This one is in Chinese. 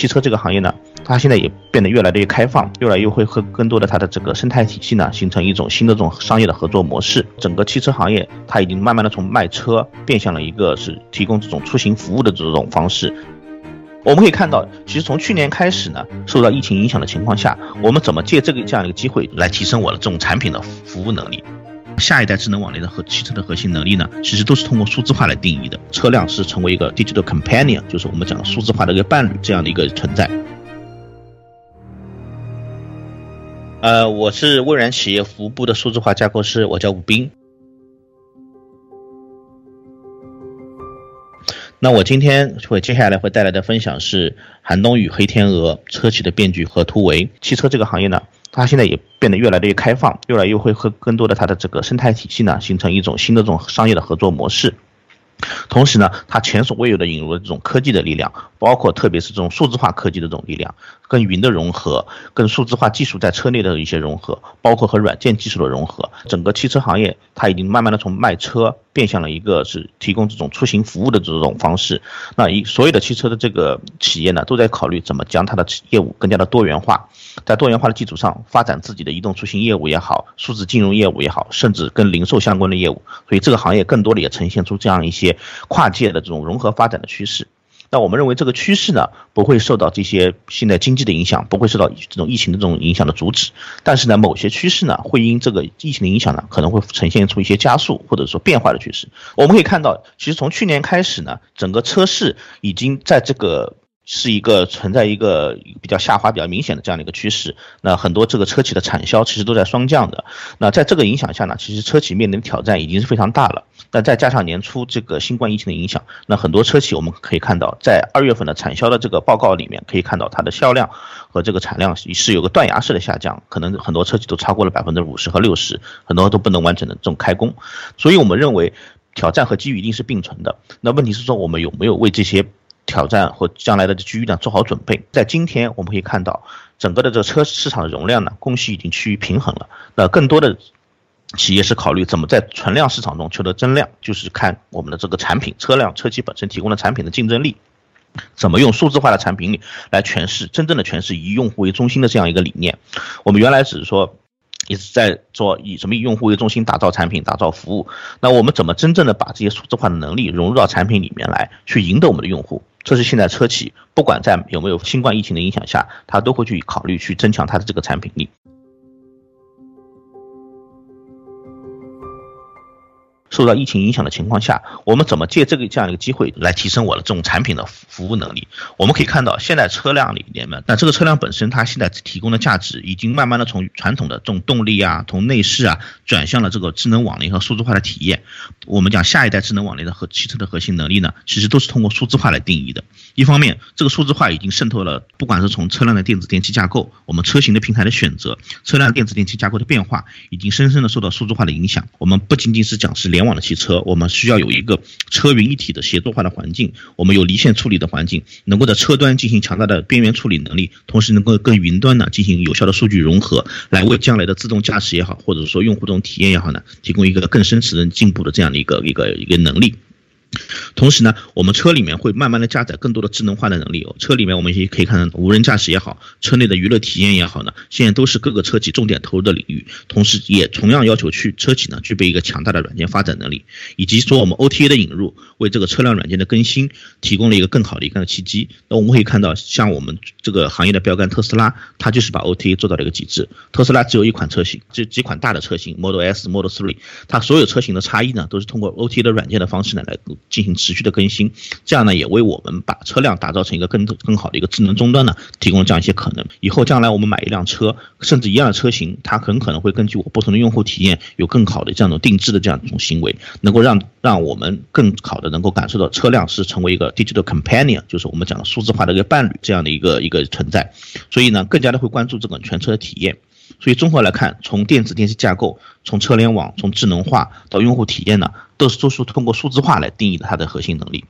汽车这个行业呢，它现在也变得越来越开放，越来越会和更多的它的这个生态体系呢，形成一种新的这种商业的合作模式。整个汽车行业它已经慢慢的从卖车变向了一个是提供这种出行服务的这种方式。我们可以看到，其实从去年开始呢，受到疫情影响的情况下，我们怎么借这个这样一个机会来提升我的这种产品的服务能力？下一代智能网联的和汽车的核心能力呢，其实都是通过数字化来定义的。车辆是成为一个 digital companion，就是我们讲的数字化的一个伴侣这样的一个存在。呃，我是微软企业服务部的数字化架构师，我叫武斌。那我今天会接下来会带来的分享是寒冬与黑天鹅、车企的变局和突围。汽车这个行业呢？它现在也变得越来越开放，越来越会和更多的它的这个生态体系呢，形成一种新的这种商业的合作模式。同时呢，它前所未有的引入了这种科技的力量，包括特别是这种数字化科技的这种力量，跟云的融合，跟数字化技术在车内的一些融合，包括和软件技术的融合，整个汽车行业它已经慢慢的从卖车变相了一个是提供这种出行服务的这种方式。那一所有的汽车的这个企业呢，都在考虑怎么将它的业务更加的多元化，在多元化的基础上发展自己的移动出行业务也好，数字金融业务也好，甚至跟零售相关的业务。所以这个行业更多的也呈现出这样一些。跨界的这种融合发展的趋势，那我们认为这个趋势呢，不会受到这些现在经济的影响，不会受到这种疫情的这种影响的阻止。但是呢，某些趋势呢，会因这个疫情的影响呢，可能会呈现出一些加速或者说变化的趋势。我们可以看到，其实从去年开始呢，整个车市已经在这个。是一个存在一个比较下滑比较明显的这样的一个趋势，那很多这个车企的产销其实都在双降的，那在这个影响下呢，其实车企面临的挑战已经是非常大了。那再加上年初这个新冠疫情的影响，那很多车企我们可以看到，在二月份的产销的这个报告里面可以看到它的销量和这个产量是有个断崖式的下降，可能很多车企都超过了百分之五十和六十，很多都不能完整的这种开工。所以我们认为挑战和机遇一定是并存的。那问题是说我们有没有为这些？挑战或将来的机遇呢，做好准备。在今天，我们可以看到，整个的这个车市场的容量呢，供需已经趋于平衡了。那更多的企业是考虑怎么在存量市场中求得增量，就是看我们的这个产品、车辆、车企本身提供的产品的竞争力，怎么用数字化的产品力来诠释真正的诠释以用户为中心的这样一个理念。我们原来只是说。一直在做以什么以用户为中心打造产品、打造服务。那我们怎么真正的把这些数字化的能力融入到产品里面来，去赢得我们的用户？这是现在车企不管在有没有新冠疫情的影响下，他都会去考虑去增强它的这个产品力。受到疫情影响的情况下，我们怎么借这个这样一个机会来提升我的这种产品的服务能力？我们可以看到，现在车辆里面呢，那这个车辆本身它现在提供的价值已经慢慢的从传统的这种动力啊、从内饰啊，转向了这个智能网联和数字化的体验。我们讲下一代智能网联的和汽车的核心能力呢，其实都是通过数字化来定义的。一方面，这个数字化已经渗透了，不管是从车辆的电子电器架构，我们车型的平台的选择，车辆电子电器架构的变化，已经深深的受到数字化的影响。我们不仅仅是讲是联网网的汽车，我们需要有一个车云一体的协作化的环境，我们有离线处理的环境，能够在车端进行强大的边缘处理能力，同时能够跟云端呢进行有效的数据融合，来为将来的自动驾驶也好，或者说用户这种体验也好呢，提供一个更深层的进步的这样的一个一个一个能力。同时呢，我们车里面会慢慢的加载更多的智能化的能力哦。车里面我们也可以看到，无人驾驶也好，车内的娱乐体验也好呢，现在都是各个车企重点投入的领域。同时，也同样要求去车企呢具备一个强大的软件发展能力，以及说我们 OTA 的引入，为这个车辆软件的更新提供了一个更好的一个契机。那我们可以看到，像我们这个行业的标杆特斯拉，它就是把 OTA 做到了一个极致。特斯拉只有一款车型，这几款大的车型 Model S、Model 3，它所有车型的差异呢，都是通过 OTA 的软件的方式呢来。进行持续的更新，这样呢也为我们把车辆打造成一个更更好的一个智能终端呢提供这样一些可能。以后将来我们买一辆车，甚至一样的车型，它很可能会根据我不同的用户体验，有更好的这样一种定制的这样一种行为，能够让让我们更好的能够感受到车辆是成为一个 digital companion，就是我们讲的数字化的一个伴侣这样的一个一个存在。所以呢，更加的会关注这个全车的体验。所以综合来看，从电子电器架构，从车联网，从智能化到用户体验呢，都是都是通过数字化来定义的它的核心能力。